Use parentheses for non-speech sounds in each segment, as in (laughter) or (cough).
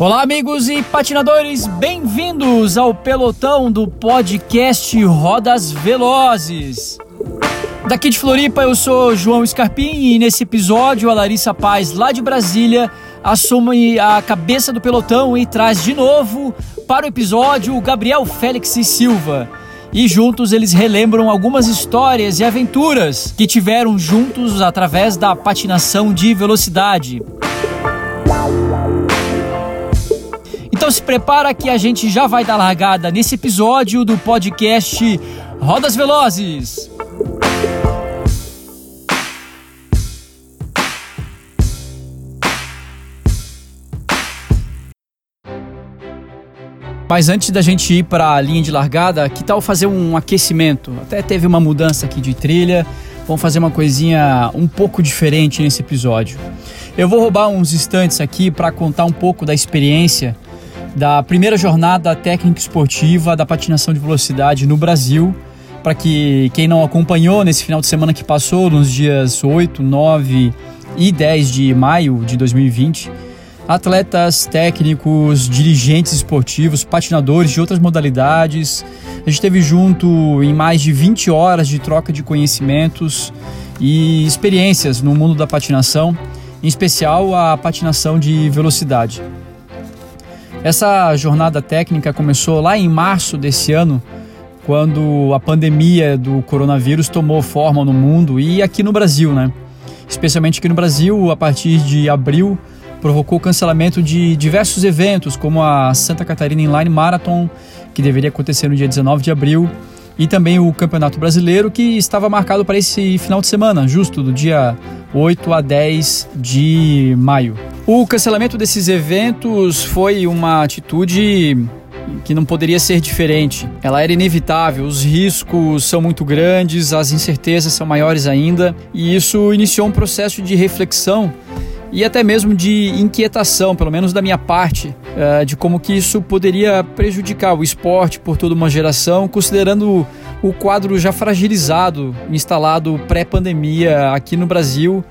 Olá, amigos e patinadores, bem-vindos ao pelotão do podcast Rodas Velozes. Daqui de Floripa, eu sou João Scarpim e nesse episódio a Larissa Paz, lá de Brasília, assume a cabeça do pelotão e traz de novo para o episódio o Gabriel Félix Silva. E juntos eles relembram algumas histórias e aventuras que tiveram juntos através da patinação de velocidade. Então se prepara que a gente já vai dar largada nesse episódio do podcast Rodas Velozes. Mas antes da gente ir para a linha de largada, que tal fazer um aquecimento? Até teve uma mudança aqui de trilha. Vamos fazer uma coisinha um pouco diferente nesse episódio. Eu vou roubar uns instantes aqui para contar um pouco da experiência da primeira jornada técnica esportiva da patinação de velocidade no Brasil. Para que quem não acompanhou nesse final de semana que passou, nos dias 8, 9 e 10 de maio de 2020, atletas técnicos, dirigentes esportivos, patinadores de outras modalidades. A gente esteve junto em mais de 20 horas de troca de conhecimentos e experiências no mundo da patinação, em especial a patinação de velocidade. Essa jornada técnica começou lá em março desse ano, quando a pandemia do coronavírus tomou forma no mundo e aqui no Brasil, né? Especialmente aqui no Brasil, a partir de abril, provocou o cancelamento de diversos eventos, como a Santa Catarina Inline Marathon, que deveria acontecer no dia 19 de abril, e também o Campeonato Brasileiro, que estava marcado para esse final de semana, justo do dia 8 a 10 de maio. O cancelamento desses eventos foi uma atitude que não poderia ser diferente. Ela era inevitável, os riscos são muito grandes, as incertezas são maiores ainda, e isso iniciou um processo de reflexão e até mesmo de inquietação, pelo menos da minha parte, eh, de como que isso poderia prejudicar o esporte por toda uma geração, considerando o quadro já fragilizado, instalado pré-pandemia aqui no Brasil.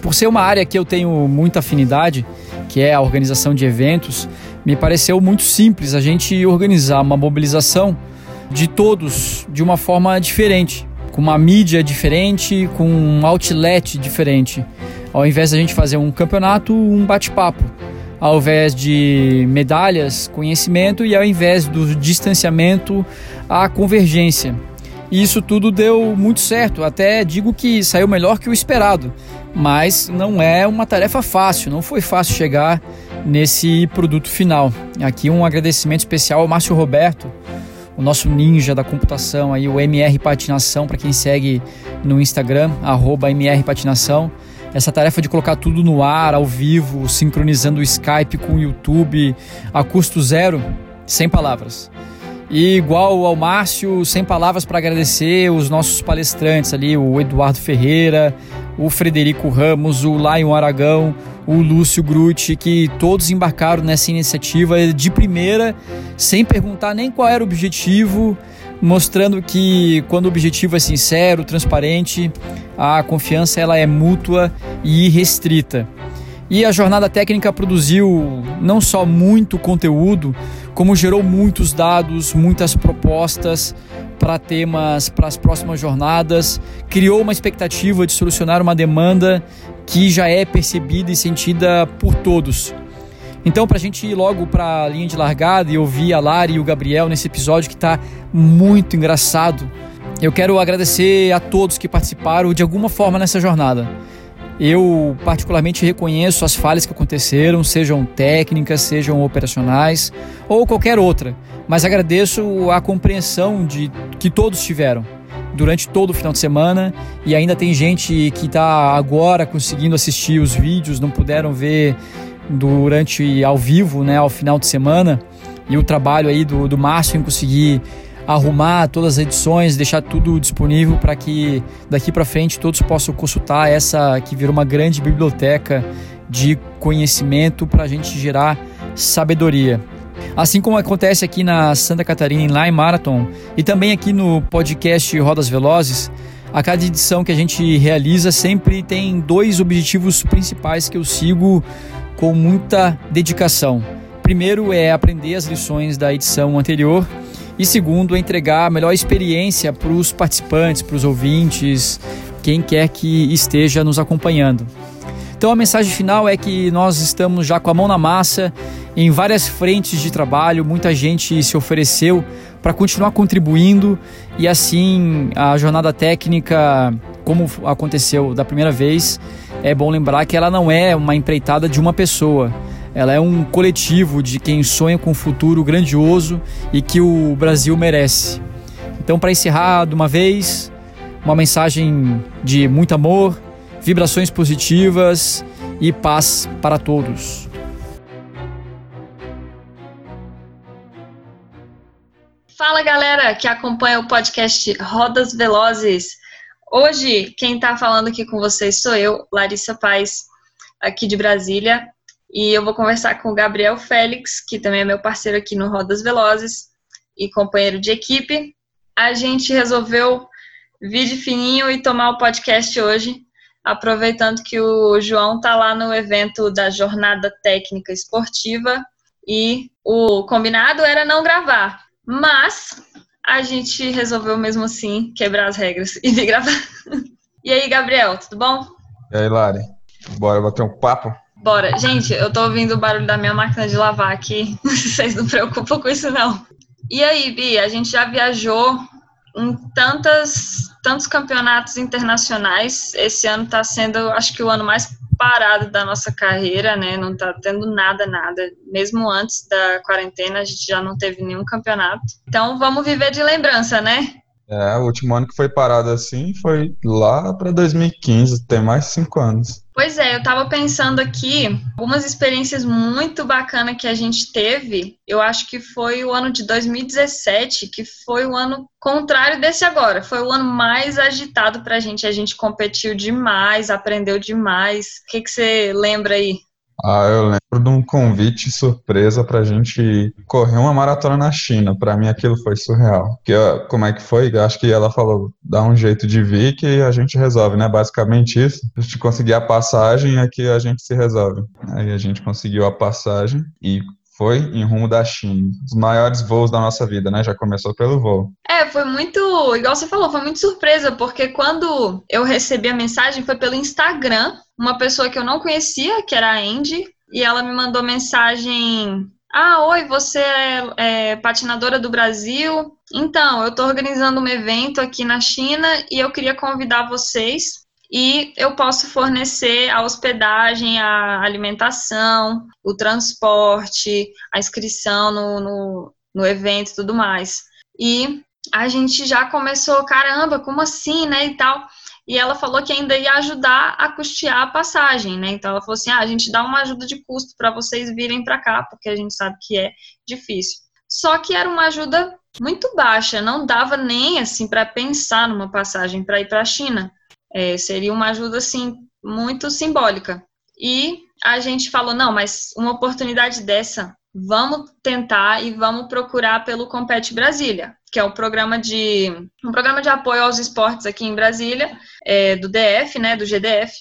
Por ser uma área que eu tenho muita afinidade, que é a organização de eventos, me pareceu muito simples a gente organizar uma mobilização de todos de uma forma diferente, com uma mídia diferente, com um outlet diferente. Ao invés da gente fazer um campeonato, um bate-papo. Ao invés de medalhas, conhecimento e ao invés do distanciamento, a convergência. E isso tudo deu muito certo, até digo que saiu melhor que o esperado, mas não é uma tarefa fácil, não foi fácil chegar nesse produto final. Aqui um agradecimento especial ao Márcio Roberto, o nosso ninja da computação aí, o MR Patinação, para quem segue no Instagram, MR Patinação essa tarefa de colocar tudo no ar, ao vivo, sincronizando o Skype com o YouTube a custo zero, sem palavras. E igual ao Márcio, sem palavras para agradecer os nossos palestrantes ali, o Eduardo Ferreira, o Frederico Ramos, o Lion Aragão, o Lúcio Grutti, que todos embarcaram nessa iniciativa de primeira, sem perguntar nem qual era o objetivo, mostrando que quando o objetivo é sincero, transparente, a confiança ela é mútua e irrestrita. E a jornada técnica produziu não só muito conteúdo, como gerou muitos dados, muitas propostas para temas para as próximas jornadas, criou uma expectativa de solucionar uma demanda que já é percebida e sentida por todos. Então, para a gente ir logo para a linha de largada e ouvir a Lari e o Gabriel nesse episódio que está muito engraçado, eu quero agradecer a todos que participaram de alguma forma nessa jornada. Eu particularmente reconheço as falhas que aconteceram, sejam técnicas, sejam operacionais ou qualquer outra, mas agradeço a compreensão de que todos tiveram durante todo o final de semana e ainda tem gente que está agora conseguindo assistir os vídeos, não puderam ver durante ao vivo, né, ao final de semana, e o trabalho aí do, do Márcio em conseguir arrumar todas as edições, deixar tudo disponível para que daqui para frente todos possam consultar essa que virou uma grande biblioteca de conhecimento para a gente gerar sabedoria. Assim como acontece aqui na Santa Catarina Inline Marathon e também aqui no podcast Rodas Velozes, a cada edição que a gente realiza sempre tem dois objetivos principais que eu sigo com muita dedicação, primeiro é aprender as lições da edição anterior e segundo é entregar a melhor experiência para os participantes, para os ouvintes, quem quer que esteja nos acompanhando. Então a mensagem final é que nós estamos já com a mão na massa em várias frentes de trabalho, muita gente se ofereceu para continuar contribuindo e assim a jornada técnica, como aconteceu da primeira vez, é bom lembrar que ela não é uma empreitada de uma pessoa. Ela é um coletivo de quem sonha com um futuro grandioso e que o Brasil merece. Então, para encerrar de uma vez, uma mensagem de muito amor, vibrações positivas e paz para todos. Fala galera que acompanha o podcast Rodas Velozes. Hoje quem está falando aqui com vocês sou eu, Larissa Paz, aqui de Brasília, e eu vou conversar com o Gabriel Félix, que também é meu parceiro aqui no Rodas Velozes e companheiro de equipe. A gente resolveu vir de fininho e tomar o podcast hoje aproveitando que o João tá lá no evento da Jornada Técnica Esportiva e o combinado era não gravar, mas a gente resolveu mesmo assim quebrar as regras (laughs) e vir gravar. E aí, Gabriel, tudo bom? E aí, Lari, bora bater um papo? Bora. Gente, eu tô ouvindo o barulho da minha máquina de lavar aqui. (laughs) Vocês não preocupam com isso, não. E aí, Bi, a gente já viajou em tantas, tantos campeonatos internacionais. Esse ano está sendo, acho que, o ano mais parado da nossa carreira, né? Não está tendo nada, nada. Mesmo antes da quarentena, a gente já não teve nenhum campeonato. Então, vamos viver de lembrança, né? É, o último ano que foi parado assim foi lá para 2015, tem mais cinco anos. Pois é, eu estava pensando aqui, algumas experiências muito bacanas que a gente teve. Eu acho que foi o ano de 2017, que foi o ano contrário desse agora. Foi o ano mais agitado para a gente. A gente competiu demais, aprendeu demais. O que você lembra aí? Ah, eu lembro de um convite surpresa pra gente correr uma maratona na China. Pra mim aquilo foi surreal. Que, como é que foi? Acho que ela falou, dá um jeito de vir que a gente resolve, né? Basicamente isso. A gente conseguir a passagem que a gente se resolve. Aí a gente conseguiu a passagem e foi em rumo da China. Os maiores voos da nossa vida, né? Já começou pelo voo. É, foi muito, igual você falou, foi muito surpresa, porque quando eu recebi a mensagem foi pelo Instagram, uma pessoa que eu não conhecia, que era a Andy, e ela me mandou mensagem ah, oi, você é, é, patinadora do Brasil? Então, eu estou organizando um evento aqui na China e eu queria convidar vocês e eu posso fornecer a hospedagem, a alimentação, o transporte, a inscrição no, no, no evento e tudo mais. E a gente já começou, caramba, como assim, né, e tal. E ela falou que ainda ia ajudar a custear a passagem, né? Então ela falou assim: ah, a gente dá uma ajuda de custo para vocês virem para cá, porque a gente sabe que é difícil. Só que era uma ajuda muito baixa, não dava nem assim para pensar numa passagem para ir para a China. É, seria uma ajuda, assim, muito simbólica. E a gente falou, não, mas uma oportunidade dessa, vamos tentar e vamos procurar pelo Compete Brasília, que é o programa de um programa de apoio aos esportes aqui em Brasília, é, do DF, né, do GDF,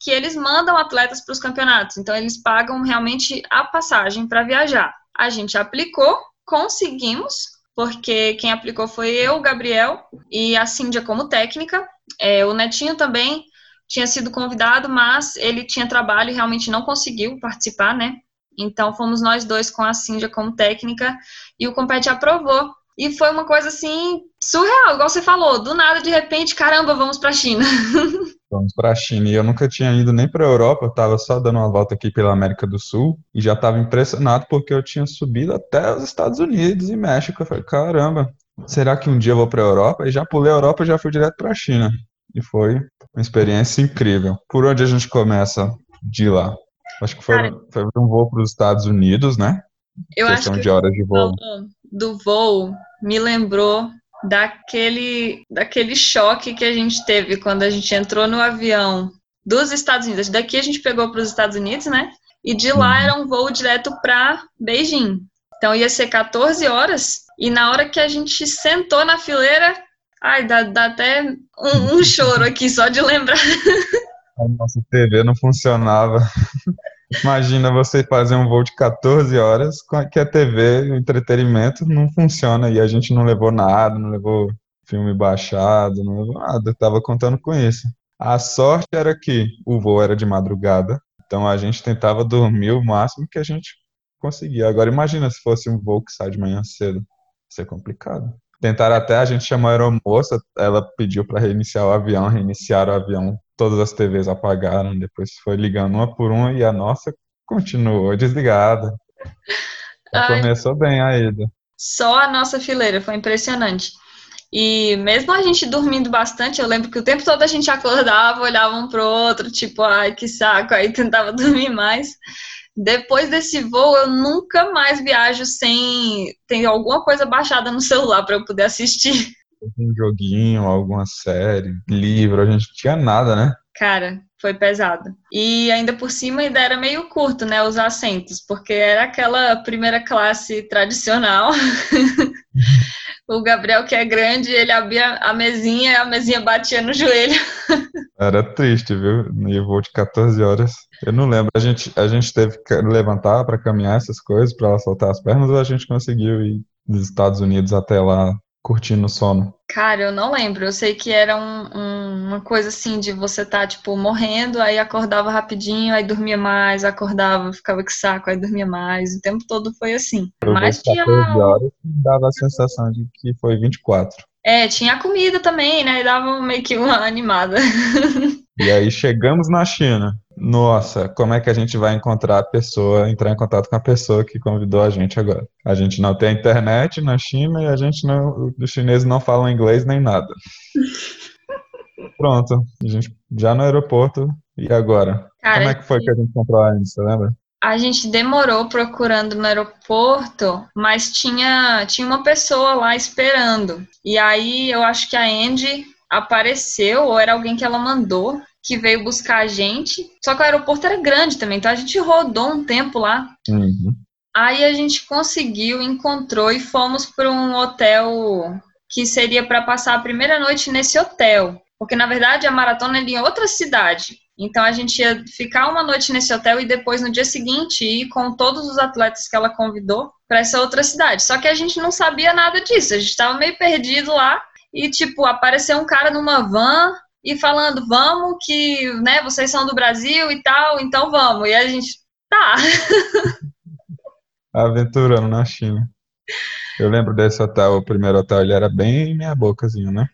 que eles mandam atletas para os campeonatos. Então eles pagam realmente a passagem para viajar. A gente aplicou, conseguimos, porque quem aplicou foi eu, Gabriel e a Cíndia como técnica. É, o Netinho também tinha sido convidado, mas ele tinha trabalho e realmente não conseguiu participar, né? Então fomos nós dois com a Cíndia como técnica e o Compete aprovou. E foi uma coisa assim surreal, igual você falou, do nada de repente, caramba, vamos para a China. (laughs) Vamos para a China. E eu nunca tinha ido nem para a Europa, eu estava só dando uma volta aqui pela América do Sul e já estava impressionado porque eu tinha subido até os Estados Unidos e México. Eu falei, caramba, será que um dia eu vou para a Europa? E já pulei a Europa e já fui direto para a China. E foi uma experiência incrível. Por onde a gente começa de lá? Acho que foi, foi um voo para os Estados Unidos, né? Eu Questão acho que de horas de voo. Do voo me lembrou daquele, daquele choque que a gente teve quando a gente entrou no avião dos Estados Unidos. Daqui a gente pegou para os Estados Unidos, né? E de lá uhum. era um voo direto para Beijing. Então ia ser 14 horas. E na hora que a gente sentou na fileira, ai, dá, dá até um, um (laughs) choro aqui só de lembrar. A nossa TV não funcionava. (laughs) Imagina você fazer um voo de 14 horas que a TV, o entretenimento não funciona e a gente não levou nada, não levou filme baixado, não levou nada. Eu tava contando com isso. A sorte era que o voo era de madrugada, então a gente tentava dormir o máximo que a gente conseguia. Agora imagina se fosse um voo que sai de manhã cedo. Isso é complicado. Tentaram até, a gente chamou a aeromoça, ela pediu para reiniciar o avião, reiniciaram o avião, todas as TVs apagaram, depois foi ligando uma por uma e a nossa continuou desligada. Começou bem a ida. Só a nossa fileira, foi impressionante. E mesmo a gente dormindo bastante, eu lembro que o tempo todo a gente acordava, olhava um pro outro, tipo, ai que saco, aí tentava (laughs) dormir mais. Depois desse voo, eu nunca mais viajo sem ter alguma coisa baixada no celular para eu poder assistir. Um joguinho, alguma série, livro, a gente não tinha nada, né? Cara, foi pesado. E ainda por cima ainda era meio curto, né, os assentos, porque era aquela primeira classe tradicional. (laughs) o Gabriel, que é grande, ele abria a mesinha e a mesinha batia no joelho. Era triste, viu? No voo de 14 horas. Eu não lembro. A gente, a gente teve que levantar para caminhar essas coisas, para ela soltar as pernas, ou a gente conseguiu ir dos Estados Unidos até lá curtindo o sono? Cara, eu não lembro. Eu sei que era um, um, uma coisa assim de você tá, tipo, morrendo, aí acordava rapidinho, aí dormia mais, acordava, ficava com saco, aí dormia mais. O tempo todo foi assim. Eu Mas tinha. horas dava a sensação de que foi 24. É, tinha comida também, né? E dava meio que uma (laughs) animada. E aí chegamos na China. Nossa, como é que a gente vai encontrar a pessoa, entrar em contato com a pessoa que convidou a gente agora? A gente não tem internet na China e a gente não, os chineses não falam inglês nem nada. (laughs) Pronto, a gente já no aeroporto e agora? Cara, como é que foi que a gente encontrou a Anne, você lembra? A gente demorou procurando no aeroporto, mas tinha, tinha uma pessoa lá esperando. E aí eu acho que a Andy apareceu, ou era alguém que ela mandou, que veio buscar a gente. Só que o aeroporto era grande também, então a gente rodou um tempo lá. Uhum. Aí a gente conseguiu, encontrou e fomos para um hotel que seria para passar a primeira noite nesse hotel. Porque na verdade a maratona era em outra cidade. Então a gente ia ficar uma noite nesse hotel e depois no dia seguinte ir com todos os atletas que ela convidou para essa outra cidade. Só que a gente não sabia nada disso, a gente estava meio perdido lá e tipo apareceu um cara numa van e falando, vamos que, né, vocês são do Brasil e tal, então vamos. E a gente, tá. (laughs) Aventurando na China. Eu lembro desse hotel, o primeiro hotel, ele era bem meia bocazinho, né?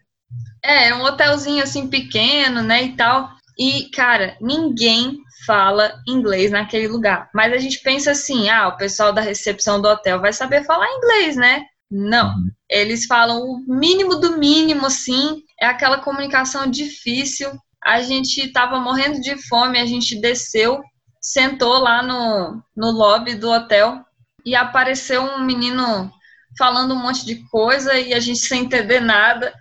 É, um hotelzinho assim pequeno, né, e tal. E, cara, ninguém fala inglês naquele lugar. Mas a gente pensa assim, ah, o pessoal da recepção do hotel vai saber falar inglês, né? Não. Uhum. Eles falam o mínimo do mínimo, assim. É aquela comunicação difícil. A gente tava morrendo de fome, a gente desceu, sentou lá no, no lobby do hotel e apareceu um menino falando um monte de coisa e a gente sem entender nada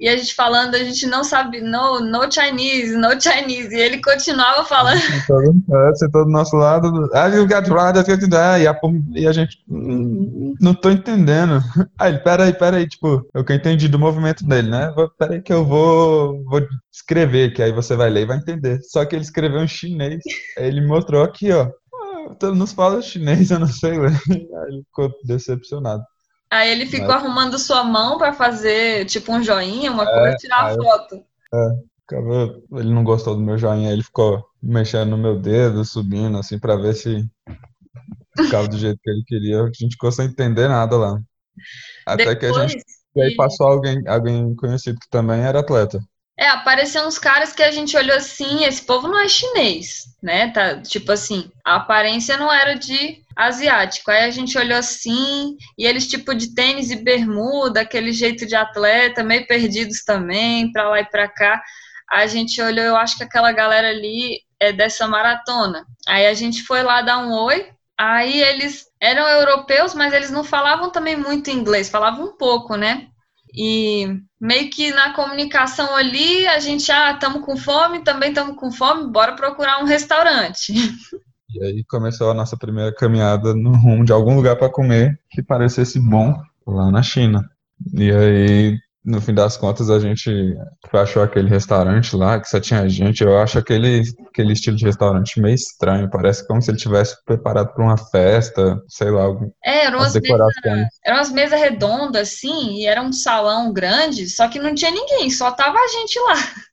e a gente falando, a gente não sabe, no, no Chinese, no Chinese, e ele continuava falando. (laughs) Sentou do nosso lado, ah, e a, e a gente, hum, não tô entendendo. Aí ele, peraí, peraí, tipo, eu que entendi do movimento dele, né? Peraí que eu vou, vou escrever, que aí você vai ler e vai entender. Só que ele escreveu em chinês, aí ele mostrou aqui, ó, ah, nos fala chinês, eu não sei ler. Aí ele ficou decepcionado. Aí ele ficou Mas... arrumando sua mão para fazer tipo um joinha, uma é, coisa, tirar a foto. É, ele não gostou do meu joinha, ele ficou mexendo no meu dedo, subindo, assim, para ver se ficava do jeito que ele queria. A gente ficou sem entender nada lá. Até Depois, que a gente. E aí passou alguém, alguém conhecido que também era atleta. É, apareceram uns caras que a gente olhou assim, esse povo não é chinês, né? Tá, tipo assim, a aparência não era de asiático. Aí a gente olhou assim, e eles tipo de tênis e bermuda, aquele jeito de atleta, meio perdidos também, pra lá e pra cá. A gente olhou, eu acho que aquela galera ali é dessa maratona. Aí a gente foi lá dar um oi, aí eles eram europeus, mas eles não falavam também muito inglês, falavam um pouco, né? E meio que na comunicação ali, a gente, ah, estamos com fome, também estamos com fome, bora procurar um restaurante. E aí começou a nossa primeira caminhada no rumo de algum lugar para comer que parecesse bom lá na China. E aí no fim das contas, a gente achou aquele restaurante lá que só tinha gente. Eu acho aquele, aquele estilo de restaurante meio estranho. Parece como se ele tivesse preparado para uma festa, sei lá. É, eram umas, mesas, eram umas mesas redondas, assim, e era um salão grande, só que não tinha ninguém, só tava a gente lá. (laughs)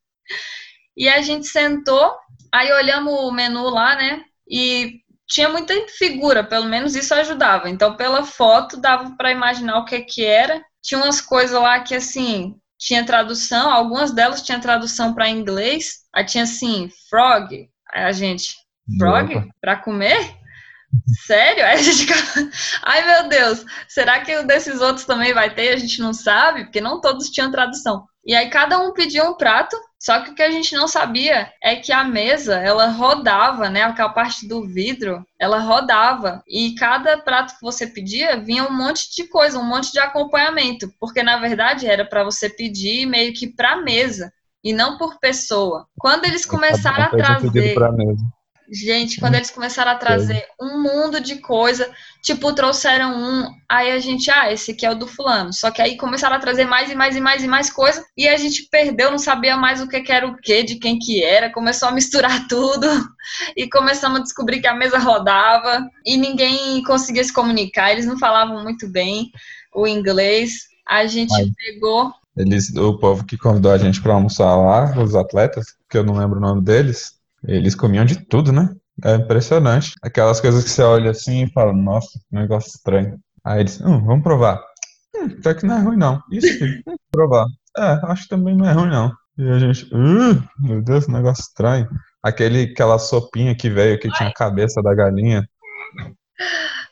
E a gente sentou, aí olhamos o menu lá, né? E tinha muita figura, pelo menos isso ajudava. Então, pela foto, dava para imaginar o que que era tinha umas coisas lá que, assim, tinha tradução, algumas delas tinha tradução para inglês. Aí tinha, assim, frog. Aí a gente, frog? Para comer? Sério? Aí a gente Ai, meu Deus, será que o desses outros também vai ter? A gente não sabe, porque não todos tinham tradução. E aí cada um pedia um prato, só que o que a gente não sabia é que a mesa, ela rodava, né? Aquela parte do vidro, ela rodava. E cada prato que você pedia vinha um monte de coisa, um monte de acompanhamento, porque na verdade era para você pedir meio que para mesa e não por pessoa. Quando eles começaram a trazer Gente, quando eles começaram a trazer um mundo de coisa, tipo, trouxeram um, aí a gente, ah, esse aqui é o do fulano. Só que aí começaram a trazer mais e mais e mais e mais coisa, e a gente perdeu, não sabia mais o que, que era o que, de quem que era, começou a misturar (laughs) tudo, e começamos a descobrir que a mesa rodava, e ninguém conseguia se comunicar, eles não falavam muito bem o inglês. A gente Ai. pegou eles, o povo que convidou a gente para almoçar lá, os atletas, que eu não lembro o nome deles, eles comiam de tudo, né? É impressionante. Aquelas coisas que você olha assim e fala, nossa, que negócio estranho. Aí eles, hum, vamos provar. Hum, até que não é ruim não. Isso aqui, provar. É, acho que também não é ruim não. E a gente, uh, meu Deus, que negócio estranho. Aquele, aquela sopinha que veio que tinha a cabeça da galinha.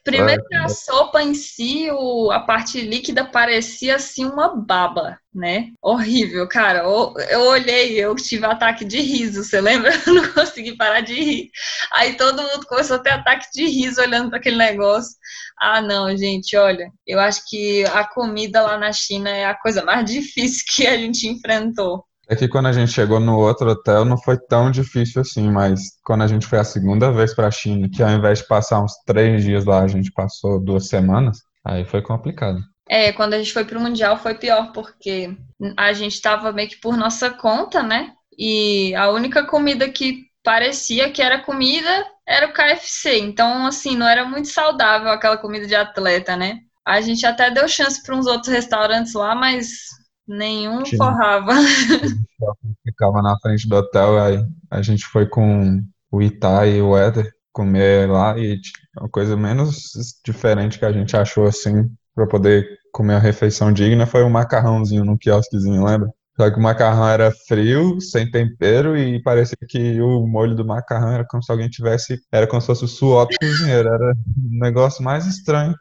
Primeiro que a sopa em si, o, a parte líquida parecia assim uma baba, né? Horrível, cara. Eu, eu olhei, eu tive ataque de riso, você lembra? (laughs) Eu não consegui parar de rir. Aí todo mundo começou a ter ataque de riso olhando para aquele negócio. Ah, não, gente, olha, eu acho que a comida lá na China é a coisa mais (laughs) difícil que a gente enfrentou. É que quando a gente chegou no outro hotel não foi tão difícil assim, mas quando a gente foi a segunda vez para a China, que ao invés de passar uns três dias lá, a gente passou duas semanas, aí foi complicado. É, quando a gente foi pro Mundial foi pior, porque a gente estava meio que por nossa conta, né? E a única comida que parecia que era comida era o KFC. Então, assim, não era muito saudável aquela comida de atleta, né? A gente até deu chance para uns outros restaurantes lá, mas Nenhum Tinha. forrava. Ficava na frente do hotel, aí a gente foi com o Itai e o Éder comer lá e uma coisa menos diferente que a gente achou assim para poder comer a refeição digna foi um macarrãozinho no quiosquezinho, lembra? Só que o macarrão era frio, sem tempero, e parecia que o molho do macarrão era como se alguém tivesse. Era como se fosse o suor do cozinheiro. Era um negócio mais estranho.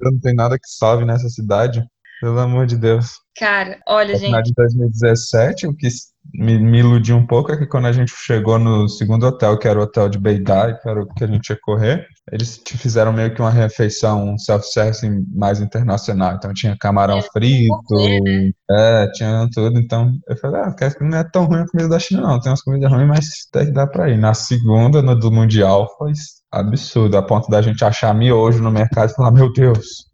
Não tem nada que salve nessa cidade. Pelo amor de Deus. Cara, olha, no gente. de 2017, o que me, me, iludiu um pouco é que quando a gente chegou no segundo hotel, que era o hotel de Beidai, que era o que a gente ia correr, eles te fizeram meio que uma refeição, um self-service mais internacional. Então tinha camarão é, frito, né? é, tinha tudo. Então eu falei, ah, não é tão ruim a comida da China, não. Tem umas comidas ruins, mas até que dá pra ir. Na segunda, no do Mundial, foi absurdo, a ponto da gente achar miojo no mercado e falar, meu Deus,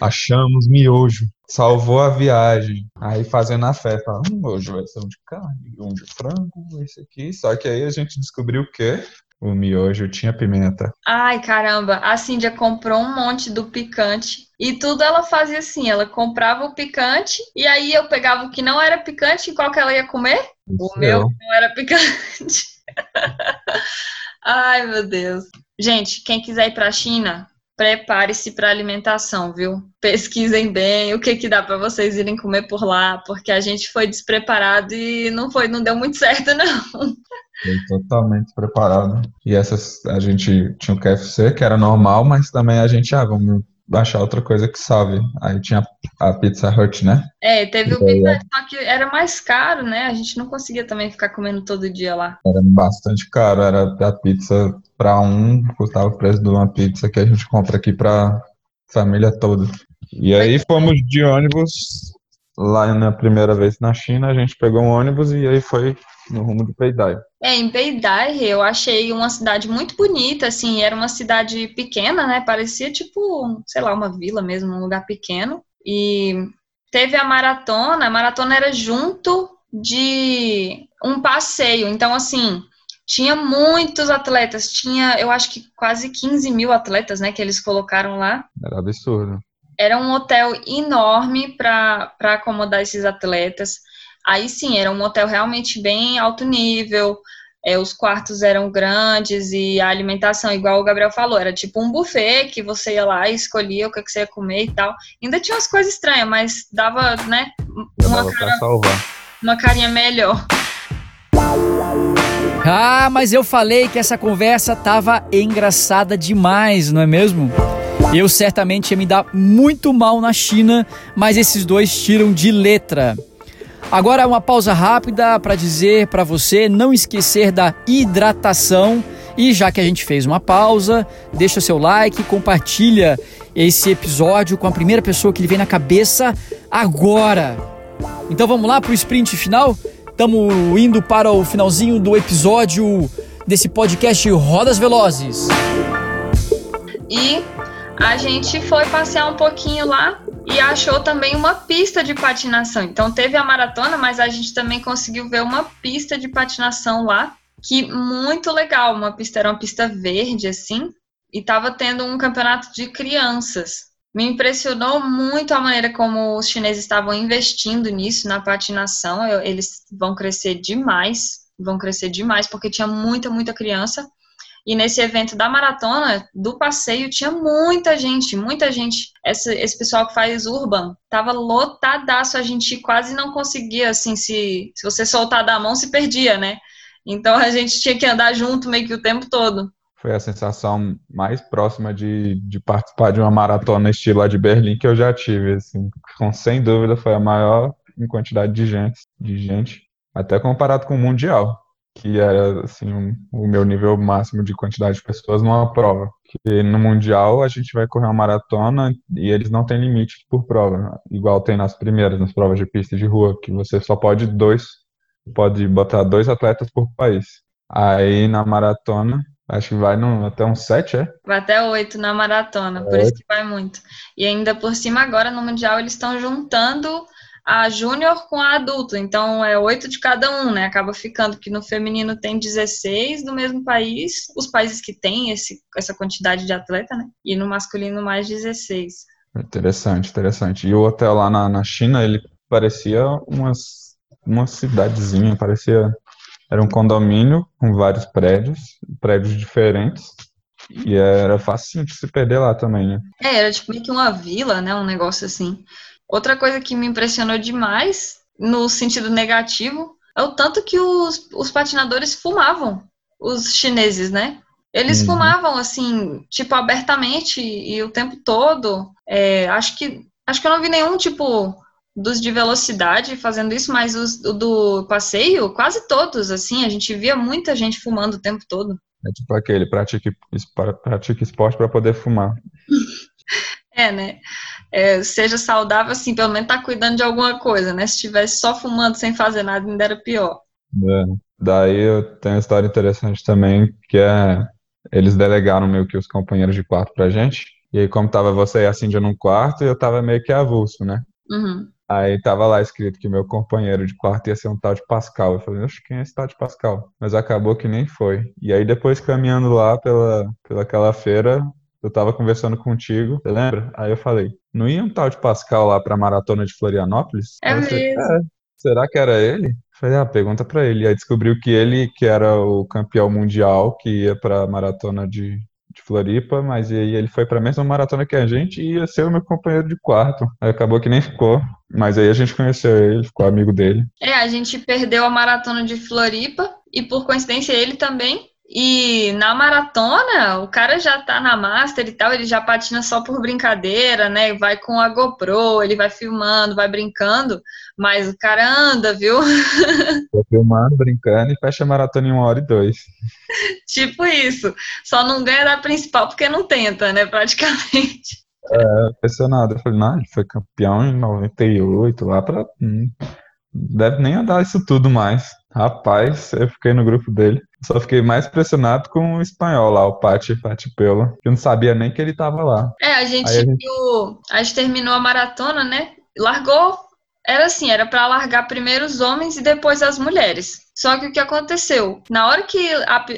Achamos miojo. Salvou a viagem. Aí fazendo a festa. Hum, hoje vai ser um de carne, um de frango, esse aqui. Só que aí a gente descobriu o quê? O miojo tinha pimenta. Ai, caramba. A Cíndia comprou um monte do picante. E tudo ela fazia assim, ela comprava o picante e aí eu pegava o que não era picante e qual que ela ia comer? Isso o meu não era picante. (laughs) Ai, meu Deus. Gente, quem quiser ir para a China, prepare-se para alimentação, viu? Pesquisem bem o que que dá para vocês irem comer por lá, porque a gente foi despreparado e não foi, não deu muito (laughs) certo não. Foi totalmente preparado. E essas a gente tinha o KFC que era normal, mas também a gente ah, vamos achar outra coisa que salve. Aí tinha a Pizza Hut, né? É, teve o Pizza Hut, só que era mais caro, né? A gente não conseguia também ficar comendo todo dia lá. Era bastante caro, era a pizza para um, custava o preço de uma pizza que a gente compra aqui para família toda. E aí fomos de ônibus lá na primeira vez na China, a gente pegou um ônibus e aí foi no rumo do Peidai. É, em Peidai eu achei uma cidade muito bonita, assim, era uma cidade pequena, né? Parecia tipo, sei lá, uma vila mesmo, um lugar pequeno. E teve a maratona, a maratona era junto de um passeio. Então, assim, tinha muitos atletas, tinha, eu acho que quase 15 mil atletas, né, que eles colocaram lá. Era absurdo. Era um hotel enorme para acomodar esses atletas. Aí sim, era um hotel realmente bem alto nível, é, os quartos eram grandes e a alimentação, igual o Gabriel falou, era tipo um buffet que você ia lá e escolhia o que, que você ia comer e tal. Ainda tinha umas coisas estranhas, mas dava, né, uma, cara, uma carinha melhor. Ah, mas eu falei que essa conversa tava engraçada demais, não é mesmo? Eu certamente ia me dar muito mal na China, mas esses dois tiram de letra. Agora uma pausa rápida para dizer para você não esquecer da hidratação. E já que a gente fez uma pausa, deixa seu like, compartilha esse episódio com a primeira pessoa que lhe vem na cabeça agora. Então vamos lá para o sprint final? Estamos indo para o finalzinho do episódio desse podcast Rodas Velozes. E a gente foi passear um pouquinho lá e achou também uma pista de patinação. Então teve a maratona, mas a gente também conseguiu ver uma pista de patinação lá, que muito legal, uma pista era uma pista verde assim, e tava tendo um campeonato de crianças. Me impressionou muito a maneira como os chineses estavam investindo nisso na patinação. Eu, eles vão crescer demais, vão crescer demais porque tinha muita, muita criança e nesse evento da maratona, do passeio, tinha muita gente, muita gente. Esse, esse pessoal que faz urban tava lotadaço, a gente quase não conseguia, assim, se, se você soltar da mão, se perdia, né? Então a gente tinha que andar junto meio que o tempo todo. Foi a sensação mais próxima de, de participar de uma maratona estilo lá de Berlim que eu já tive, assim, sem dúvida foi a maior em quantidade de gente, de gente, até comparado com o mundial que era assim um, o meu nível máximo de quantidade de pessoas numa prova. Que no mundial a gente vai correr uma maratona e eles não têm limite por prova, igual tem nas primeiras, nas provas de pista de rua, que você só pode dois, pode botar dois atletas por país. Aí na maratona Acho que vai no, até uns sete, é? Vai até oito na maratona, por é. isso que vai muito. E ainda por cima, agora no Mundial, eles estão juntando a júnior com a adulto, então é oito de cada um, né? Acaba ficando que no feminino tem 16 do mesmo país, os países que têm esse, essa quantidade de atleta, né? E no masculino mais 16. Interessante, interessante. E o hotel lá na, na China, ele parecia umas, uma cidadezinha, parecia. Era um condomínio com vários prédios, prédios diferentes. E era fácil de se perder lá também, né? É, era tipo meio que uma vila, né? Um negócio assim. Outra coisa que me impressionou demais, no sentido negativo, é o tanto que os, os patinadores fumavam, os chineses, né? Eles uhum. fumavam assim, tipo, abertamente e o tempo todo. É, acho que acho que eu não vi nenhum tipo dos de velocidade fazendo isso, mas os do passeio, quase todos, assim, a gente via muita gente fumando o tempo todo. É tipo aquele, pratique, pratique esporte para poder fumar. (laughs) é, né? É, seja saudável, assim, pelo menos tá cuidando de alguma coisa, né? Se estivesse só fumando sem fazer nada, ainda era pior. É. Daí eu tenho uma história interessante também, que é eles delegaram meio que os companheiros de quarto pra gente. E aí, como tava você e a Cindy num quarto, eu tava meio que avulso, né? Uhum. Aí tava lá escrito que meu companheiro de quarto ia ser um tal de Pascal. Eu falei, oxe, quem é esse tal de Pascal? Mas acabou que nem foi. E aí depois caminhando lá pela, pela aquela feira, eu tava conversando contigo, você lembra? Aí eu falei, não ia um tal de Pascal lá pra maratona de Florianópolis? É mesmo. É, será que era ele? falei, ah, pergunta pra ele. Aí descobriu que ele, que era o campeão mundial, que ia pra maratona de, de Floripa, mas aí ele foi pra mesma maratona que a gente e ia ser o meu companheiro de quarto. Aí acabou que nem ficou. Mas aí a gente conheceu ele, ficou amigo dele. É, a gente perdeu a maratona de Floripa e por coincidência ele também. E na maratona, o cara já tá na master e tal, ele já patina só por brincadeira, né? Vai com a GoPro, ele vai filmando, vai brincando, mas o cara anda, viu? (laughs) Vai filmando, brincando e fecha a maratona em uma hora e dois. tipo isso. Só não ganha da principal porque não tenta, né? Praticamente. É, impressionado. Eu falei, não, ele foi campeão em 98, lá pra. Hum, deve nem andar isso tudo mais. Rapaz, eu fiquei no grupo dele. Só fiquei mais impressionado com o espanhol lá, o Pati, Pati Pelo. Eu não sabia nem que ele tava lá. É, a gente, a gente... Viu, a gente terminou a maratona, né? largou, era assim, era para largar primeiro os homens e depois as mulheres. Só que o que aconteceu? Na hora que,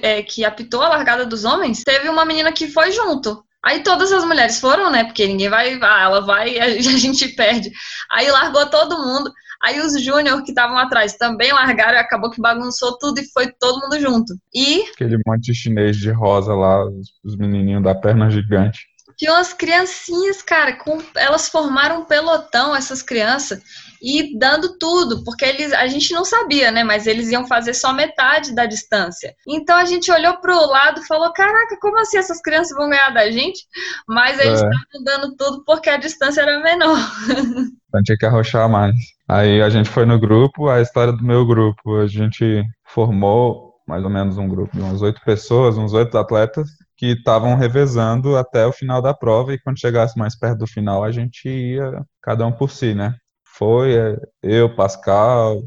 é, que apitou a largada dos homens, teve uma menina que foi junto. Aí todas as mulheres foram, né? Porque ninguém vai, ah, ela vai e (laughs) a gente perde. Aí largou todo mundo. Aí os júnior que estavam atrás também largaram e acabou que bagunçou tudo e foi todo mundo junto. E. Aquele monte de chinês de rosa lá, os menininhos da perna gigante. Tinha umas criancinhas, cara, com, elas formaram um pelotão, essas crianças, e dando tudo, porque eles, a gente não sabia, né? Mas eles iam fazer só metade da distância. Então a gente olhou pro lado e falou: caraca, como assim essas crianças vão ganhar da gente? Mas eles é. estavam dando tudo porque a distância era menor. (laughs) Então tinha que arrochar mais. Aí a gente foi no grupo, a história do meu grupo. A gente formou mais ou menos um grupo de umas oito pessoas, uns oito atletas, que estavam revezando até o final da prova e quando chegasse mais perto do final a gente ia cada um por si, né? Foi é, eu, Pascal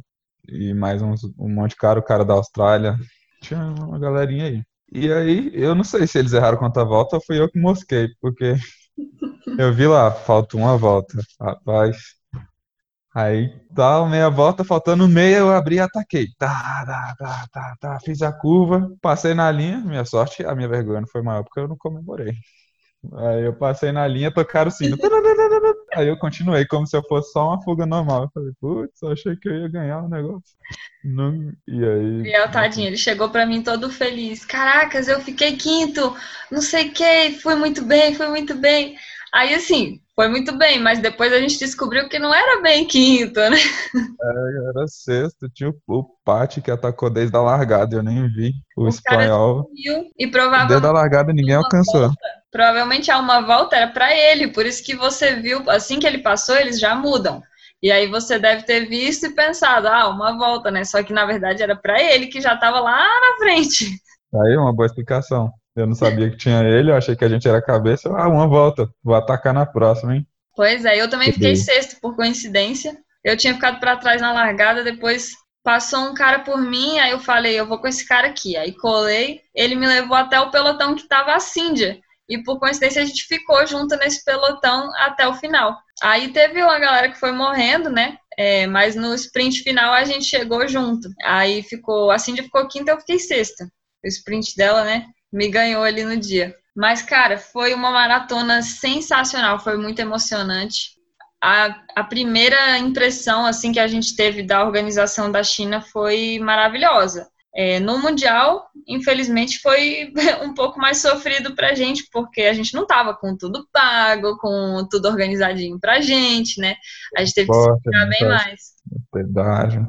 e mais uns, um monte de cara, o cara da Austrália, tinha uma galerinha aí. E aí, eu não sei se eles erraram quanto a volta ou fui eu que mosquei, porque (laughs) eu vi lá, falta uma volta. Rapaz, Aí tá meia volta, faltando meia, eu abri e ataquei. Tá, tá, tá, tá, tá. Fiz a curva, passei na linha. Minha sorte, a minha vergonha não foi maior porque eu não comemorei. Aí eu passei na linha, tocaram o sino. (laughs) Aí eu continuei como se eu fosse só uma fuga normal. Eu falei, putz, achei que eu ia ganhar o negócio. Não... E aí. Biel, tadinho, ele chegou pra mim todo feliz. Caracas, eu fiquei quinto, não sei o que, fui muito bem, fui muito bem. Aí assim, foi muito bem, mas depois a gente descobriu que não era bem quinto, né? É, era sexto, tinha o Pati que atacou desde a largada, eu nem vi. O, o espanhol. e provavelmente. Desde a largada ninguém alcançou. Volta, provavelmente a uma volta era para ele, por isso que você viu, assim que ele passou, eles já mudam. E aí você deve ter visto e pensado, ah, uma volta, né? Só que na verdade era para ele que já estava lá na frente. Aí uma boa explicação. Eu não sabia que tinha ele, eu achei que a gente era cabeça. Ah, uma volta, vou atacar na próxima, hein? Pois é, eu também fiquei sexto por coincidência. Eu tinha ficado para trás na largada, depois passou um cara por mim, aí eu falei, eu vou com esse cara aqui. Aí colei, ele me levou até o pelotão que tava a Cíndia. E por coincidência a gente ficou junto nesse pelotão até o final. Aí teve uma galera que foi morrendo, né? É, mas no sprint final a gente chegou junto. Aí ficou, a Cindy ficou quinta, eu fiquei sexta. O sprint dela, né? Me ganhou ali no dia. Mas, cara, foi uma maratona sensacional, foi muito emocionante. A, a primeira impressão assim que a gente teve da organização da China foi maravilhosa. É, no Mundial, infelizmente, foi (laughs) um pouco mais sofrido pra gente, porque a gente não tava com tudo pago, com tudo organizadinho pra gente, né? A gente teve que se bem mais. Verdade.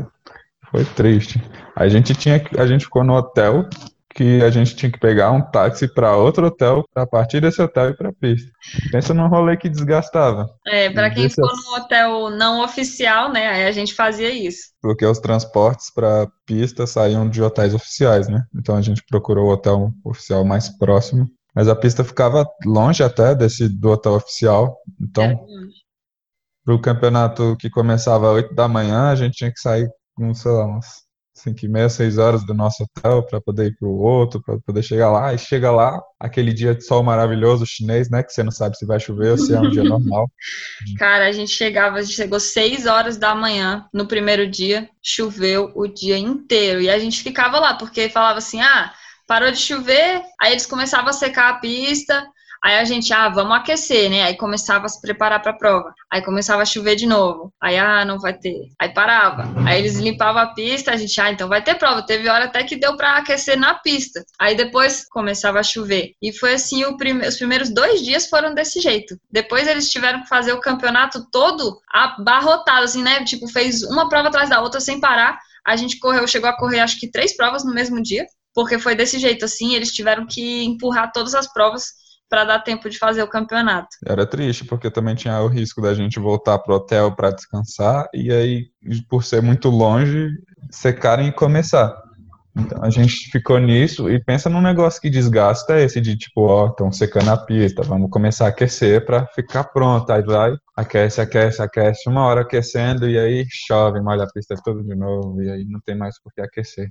Foi triste. A gente tinha a gente ficou no hotel que a gente tinha que pegar um táxi para outro hotel, para partir desse hotel e para pista. Pensa num rolê que desgastava. É, para quem ficou no hotel não oficial, né, aí a gente fazia isso. Porque os transportes para pista saíam de hotéis oficiais, né? Então a gente procurou o hotel oficial mais próximo, mas a pista ficava longe até desse do hotel oficial. Então, para o campeonato que começava às 8 da manhã, a gente tinha que sair com, sei lá, uns 5 e meia, 6 horas do nosso hotel para poder ir para o outro, para poder chegar lá. E chega lá, aquele dia de sol maravilhoso chinês, né? Que você não sabe se vai chover ou se é um dia (laughs) normal. Cara, a gente chegava, a gente chegou 6 horas da manhã no primeiro dia, choveu o dia inteiro. E a gente ficava lá, porque falava assim: ah, parou de chover, aí eles começavam a secar a pista, Aí a gente, ah, vamos aquecer, né? Aí começava a se preparar para a prova. Aí começava a chover de novo. Aí, ah, não vai ter. Aí parava. Aí eles limpavam a pista, a gente, ah, então vai ter prova. Teve hora até que deu para aquecer na pista. Aí depois começava a chover. E foi assim, os primeiros dois dias foram desse jeito. Depois eles tiveram que fazer o campeonato todo abarrotado, assim, né? Tipo, fez uma prova atrás da outra sem parar. A gente correu, chegou a correr acho que três provas no mesmo dia porque foi desse jeito assim, eles tiveram que empurrar todas as provas para dar tempo de fazer o campeonato. Era triste, porque também tinha o risco da gente voltar pro hotel para descansar e aí, por ser muito longe, secarem e começar. Então a gente ficou nisso e pensa num negócio que desgasta esse de tipo, ó, estão secando a pista, vamos começar a aquecer para ficar pronto. Aí vai, aquece, aquece, aquece, uma hora aquecendo e aí chove, molha a pista toda de novo e aí não tem mais por que aquecer.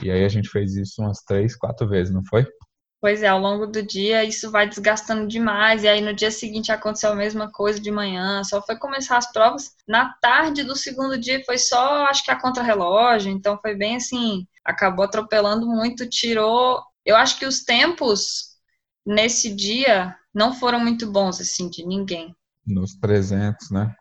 E aí a gente fez isso umas três, quatro vezes, não foi? Pois é, ao longo do dia isso vai desgastando demais, e aí no dia seguinte aconteceu a mesma coisa de manhã, só foi começar as provas. Na tarde do segundo dia foi só, acho que a contrarrelógio, então foi bem assim, acabou atropelando muito, tirou. Eu acho que os tempos nesse dia não foram muito bons, assim, de ninguém. Nos 300, né?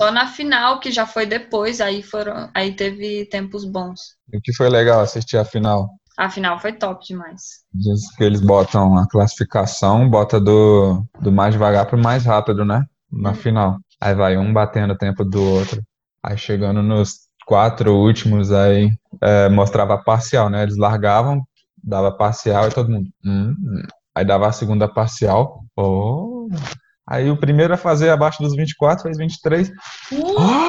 Só na final, que já foi depois, aí foram, aí teve tempos bons. O que foi legal assistir a final? A final foi top demais. Diz que eles botam a classificação, bota do, do mais devagar pro mais rápido, né? Na hum. final. Aí vai um batendo o tempo do outro. Aí chegando nos quatro últimos, aí é, mostrava parcial, né? Eles largavam, dava parcial e todo mundo. Hum, hum. Aí dava a segunda parcial. Oh. Aí o primeiro a fazer abaixo dos 24 fez 23. Uh! Oh!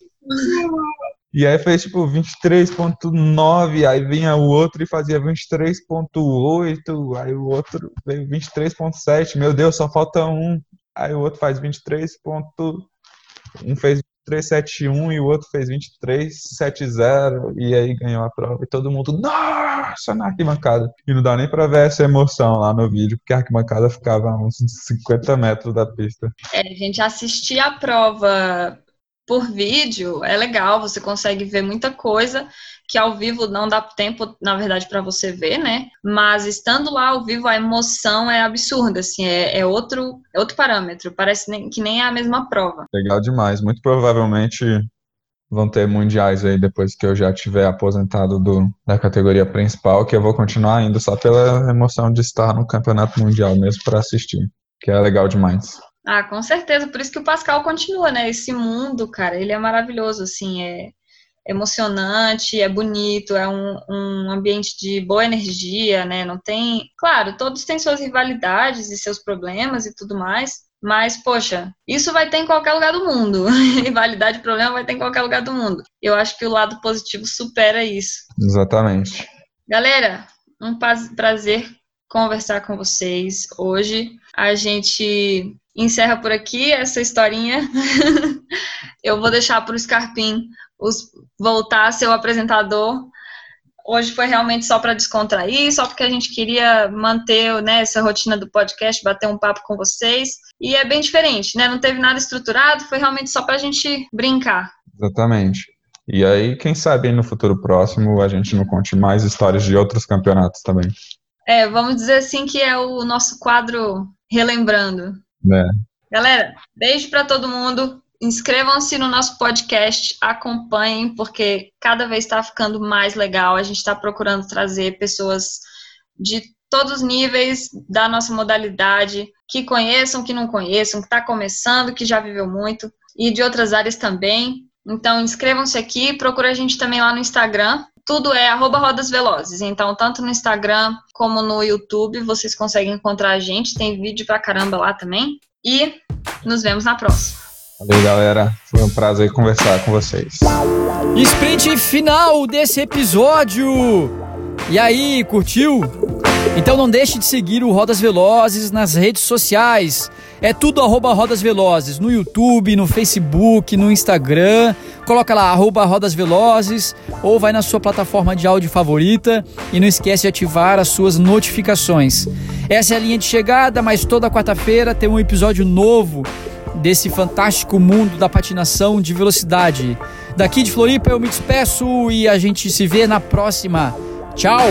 E aí fez tipo 23.9, aí vinha o outro e fazia 23.8, aí o outro veio 23.7, meu Deus, só falta um. Aí o outro faz 23. Um fez 2371 e o outro fez 2370 e aí ganhou a prova e todo mundo, nossa, na arquibancada. E não dá nem pra ver essa emoção lá no vídeo, porque a arquibancada ficava a uns 50 metros da pista. É, a gente assistia a prova por vídeo é legal, você consegue ver muita coisa que ao vivo não dá tempo, na verdade, para você ver, né? Mas estando lá ao vivo, a emoção é absurda, assim, é, é outro, é outro parâmetro, parece nem, que nem é a mesma prova. Legal demais, muito provavelmente vão ter mundiais aí depois que eu já tiver aposentado do, da categoria principal, que eu vou continuar indo só pela emoção de estar no campeonato mundial mesmo para assistir, que é legal demais. Ah, com certeza. Por isso que o Pascal continua, né? Esse mundo, cara, ele é maravilhoso, assim, é emocionante, é bonito, é um, um ambiente de boa energia, né? Não tem. Claro, todos têm suas rivalidades e seus problemas e tudo mais. Mas, poxa, isso vai ter em qualquer lugar do mundo. (laughs) Rivalidade e problema vai ter em qualquer lugar do mundo. Eu acho que o lado positivo supera isso. Exatamente. Galera, um prazer conversar com vocês hoje. A gente encerra por aqui essa historinha. (laughs) eu vou deixar para o Scarpim os, voltar a ser o apresentador. Hoje foi realmente só para descontrair, só porque a gente queria manter né, essa rotina do podcast, bater um papo com vocês. E é bem diferente, né? Não teve nada estruturado, foi realmente só para a gente brincar. Exatamente. E aí, quem sabe no futuro próximo a gente não conte mais histórias de outros campeonatos também. É, vamos dizer assim que é o nosso quadro Relembrando. É. Galera, beijo para todo mundo. Inscrevam-se no nosso podcast, acompanhem, porque cada vez está ficando mais legal. A gente está procurando trazer pessoas de todos os níveis da nossa modalidade, que conheçam, que não conheçam, que está começando, que já viveu muito, e de outras áreas também. Então, inscrevam-se aqui, procura a gente também lá no Instagram. Tudo é arroba Rodas Velozes. Então, tanto no Instagram como no YouTube, vocês conseguem encontrar a gente. Tem vídeo pra caramba lá também. E nos vemos na próxima. Valeu, galera. Foi um prazer conversar com vocês. Sprint final desse episódio. E aí, curtiu? Então não deixe de seguir o Rodas Velozes nas redes sociais. É tudo arroba Rodas Velozes, no YouTube, no Facebook, no Instagram. Coloca lá, arroba Rodas Velozes, ou vai na sua plataforma de áudio favorita e não esquece de ativar as suas notificações. Essa é a linha de chegada, mas toda quarta-feira tem um episódio novo desse fantástico mundo da patinação de velocidade. Daqui de Floripa eu me despeço e a gente se vê na próxima. Tchau!